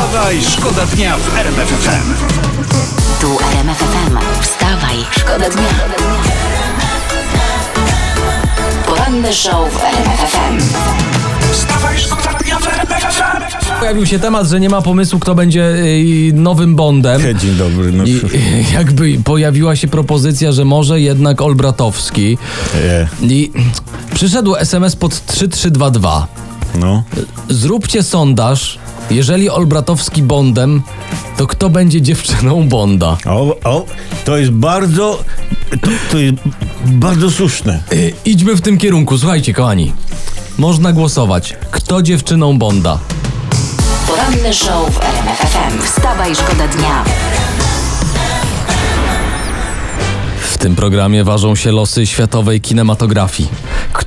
Wstawaj, szkoda dnia w RMF FM. Tu RMF FM. Wstawaj, szkoda dnia. Poranny show w RMF FM. Wstawaj, szkoda dnia w RMF FM. Pojawił się temat, że nie ma pomysłu, kto będzie y, nowym Bondem. Dzień dobry. No, I y, jakby pojawiła się propozycja, że może jednak Olbratowski. e, I przyszedł SMS pod 3322. no. Zróbcie sondaż. Jeżeli Olbratowski Bondem, to kto będzie dziewczyną Bonda? O, o, to jest bardzo, to, to jest bardzo słuszne. Y, idźmy w tym kierunku. Słuchajcie, kochani. Można głosować. Kto dziewczyną Bonda? Poranny show w RMF FM. Wstawaj, szkoda dnia. W tym programie ważą się losy światowej kinematografii.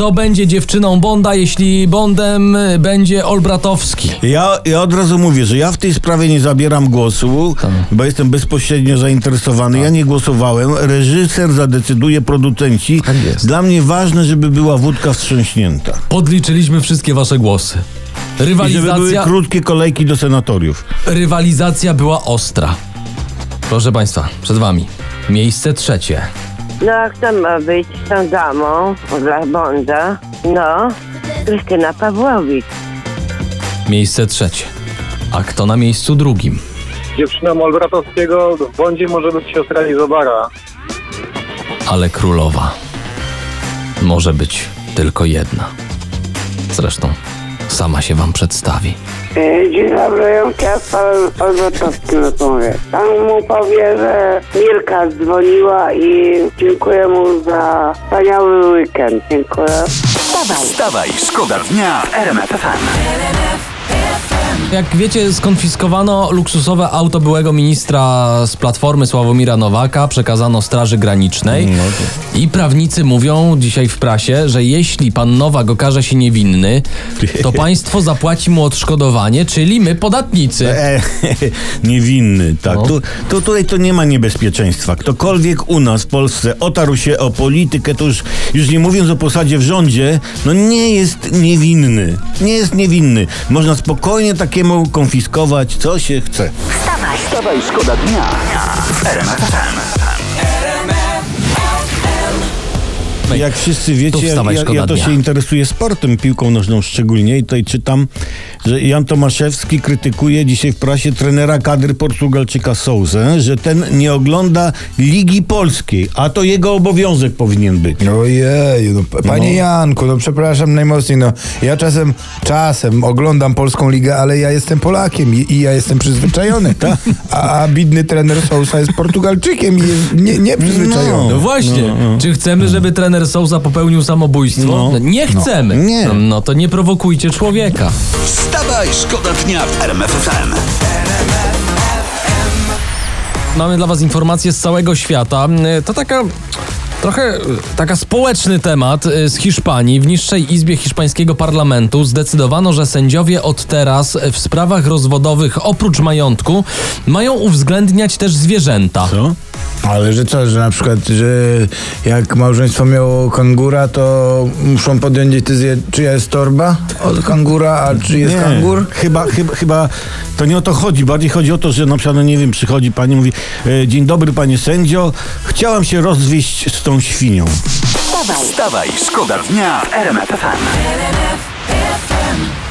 Kto będzie dziewczyną Bonda, jeśli Bondem będzie Olbratowski? Ja, ja od razu mówię, że ja w tej sprawie nie zabieram głosu, Tak. bo jestem bezpośrednio zainteresowany. Ja nie głosowałem. Reżyser zadecyduje, producenci. Tak jest. Dla mnie ważne, żeby była wódka wstrząśnięta. Podliczyliśmy wszystkie wasze głosy. I żeby były Rywalizacja, krótkie kolejki do senatoriów. rywalizacja była ostra. Proszę państwa, przed wami miejsce trzecie. No a kto ma być tą damą dla Bonda? No, Krystyna Pawłowicz. Miejsce trzecie. A kto na miejscu drugim? dziewczyną Olbratowskiego w Bondzie może być siostra Izobara. Ale królowa może być tylko jedna. Zresztą sama się wam przedstawi. E, Dzień dobry, ja chciałem z panem Albertowskim rozmawiać. Pan mu powie, że Mirka dzwoniła i dziękuję mu za wspaniały weekend. Dziękuję. Wstawaj, Wstawaj, szkoda dnia w RMF FM. Jak wiecie, skonfiskowano luksusowe auto byłego ministra z Platformy Sławomira Nowaka, przekazano Straży Granicznej i prawnicy mówią dzisiaj w prasie, że jeśli pan Nowak okaże się niewinny, to państwo zapłaci mu odszkodowanie, czyli my podatnicy. E, niewinny, tak. No. Tu, tu, tutaj to nie ma niebezpieczeństwa. Ktokolwiek u nas w Polsce otarł się o politykę, to już, już nie mówiąc o posadzie w rządzie, no nie jest niewinny. Nie jest niewinny. Można spokojnie takiemu konfiskować, co się chce. wstawaj. Wstawaj, szkoda dnia w RMF Jak wszyscy wiecie, ja, ja, ja to dnia. się interesuję sportem, piłką nożną szczególnie i tutaj czytam, że Jan Tomaszewski krytykuje dzisiaj w prasie trenera kadry Portugalczyka Souzę, że ten nie ogląda Ligi Polskiej, a to jego obowiązek powinien być. Ojej, no, panie No. Janku, no przepraszam najmocniej, no ja czasem, czasem oglądam polską ligę, ale ja jestem Polakiem i, i ja jestem przyzwyczajony, Tak. a, a bidny trener Sousa jest Portugalczykiem i jest nie, nieprzyzwyczajony. No właśnie, czy chcemy, żeby trener Sousa popełnił samobójstwo? No. No, nie chcemy. Nie. No, no to nie prowokujcie człowieka. Wstawaj, szkoda dnia w RMF FM. Mamy dla Was informacje z całego świata. To taka. Trochę taka społeczny temat y, z Hiszpanii. W niższej izbie hiszpańskiego parlamentu zdecydowano, że sędziowie od teraz w sprawach rozwodowych oprócz majątku mają uwzględniać też zwierzęta. Co? Ale że co, że na przykład, że jak małżeństwo miało kangura, to muszą podjąć decyzję, czyja jest torba od kangura, a czy jest Nie, kangur? Chyba, chyba, chyba to nie o to chodzi. Bardziej chodzi o to, że na przykład, no nie wiem, przychodzi pani i mówi e, Dzień dobry panie sędzio, chciałam się rozwieść z tą świnią. Wstawaj, Wstawaj, szkoda dnia w RMF FM.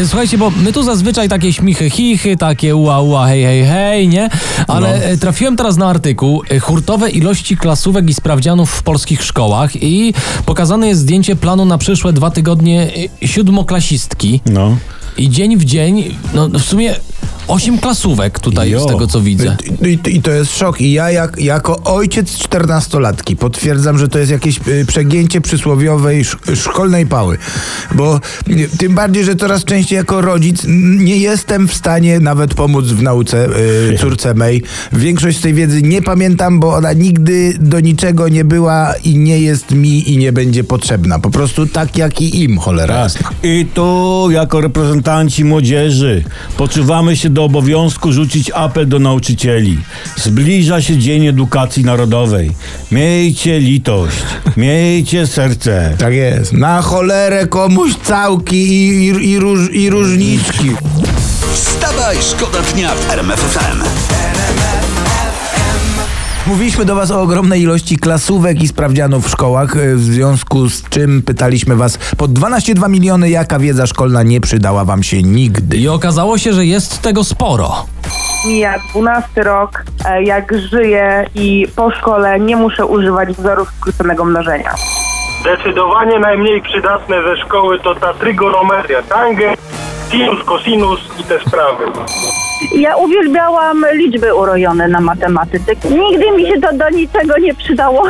Słuchajcie, bo my tu zazwyczaj takie śmichy chichy, takie ua ua hej hej hej, nie? Ale y, trafiłem teraz na artykuł y, hurtowe ilości klasówek i sprawdzianów w polskich szkołach i pokazane jest zdjęcie planu na przyszłe dwa tygodnie siódmoklasistki. No. I dzień w dzień, no w sumie osiem klasówek tutaj Jo. z tego co widzę. I, i, I to jest szok. I ja jak, jako ojciec czternastolatki potwierdzam, że to jest jakieś y, przegięcie przysłowiowej sz, szkolnej pały. Bo y, tym bardziej, że coraz częściej jako rodzic nie jestem w stanie nawet pomóc w nauce y, córce mej. Większość z tej wiedzy nie pamiętam, bo ona nigdy do niczego nie była i nie jest mi i nie będzie potrzebna. Po prostu tak jak i im, cholera jasna. I tu, jako reprezentanci młodzieży, poczuwamy się do obowiązku rzucić apel do nauczycieli. Zbliża się Dzień Edukacji Narodowej. Miejcie litość, miejcie serce. Tak jest. Na cholerę komuś całki i, i, i, róż, i różniczki. Wstawaj, szkoda dnia w RMF FM. Mówiliśmy do Was o ogromnej ilości klasówek i sprawdzianów w szkołach, y, w związku z czym pytaliśmy Was pod 12,2 miliony, jaka wiedza szkolna nie przydała Wam się nigdy. I okazało się, że jest tego sporo. Mija 12 rok, e, jak żyję i po szkole nie muszę używać wzorów skróconego mnożenia. Zdecydowanie najmniej przydatne ze szkoły to ta trygorometria, tangent, sinus, kosinus i te sprawy. Ja uwielbiałam liczby urojone na matematyce. Nigdy mi się to do niczego nie przydało.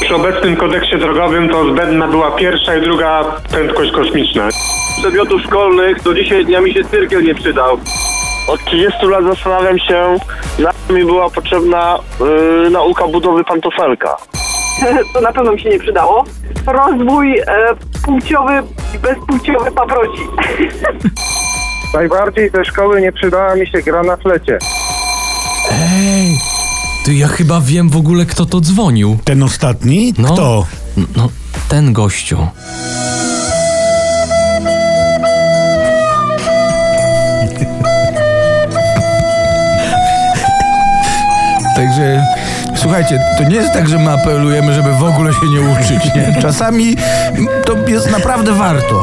Przy obecnym kodeksie drogowym to zbędna była pierwsza i druga prędkość kosmiczna. Przedmiotów szkolnych do dzisiaj dnia mi się cyrkiel nie przydał. Od 30 lat zastanawiam się, na co mi była potrzebna yy, nauka budowy pantofelka. To na pewno mi się nie przydało. Rozwój e, płciowy i bezpłciowy paproci. Najbardziej ze szkoły nie przydała mi się gra na flecie. Ej, ty ja chyba wiem w ogóle, kto to dzwonił. Ten ostatni? No. Kto? No, ten gościu. Także słuchajcie, to nie jest tak, że my apelujemy, żeby w ogóle się nie uczyć. Nie? Czasami to jest naprawdę warto.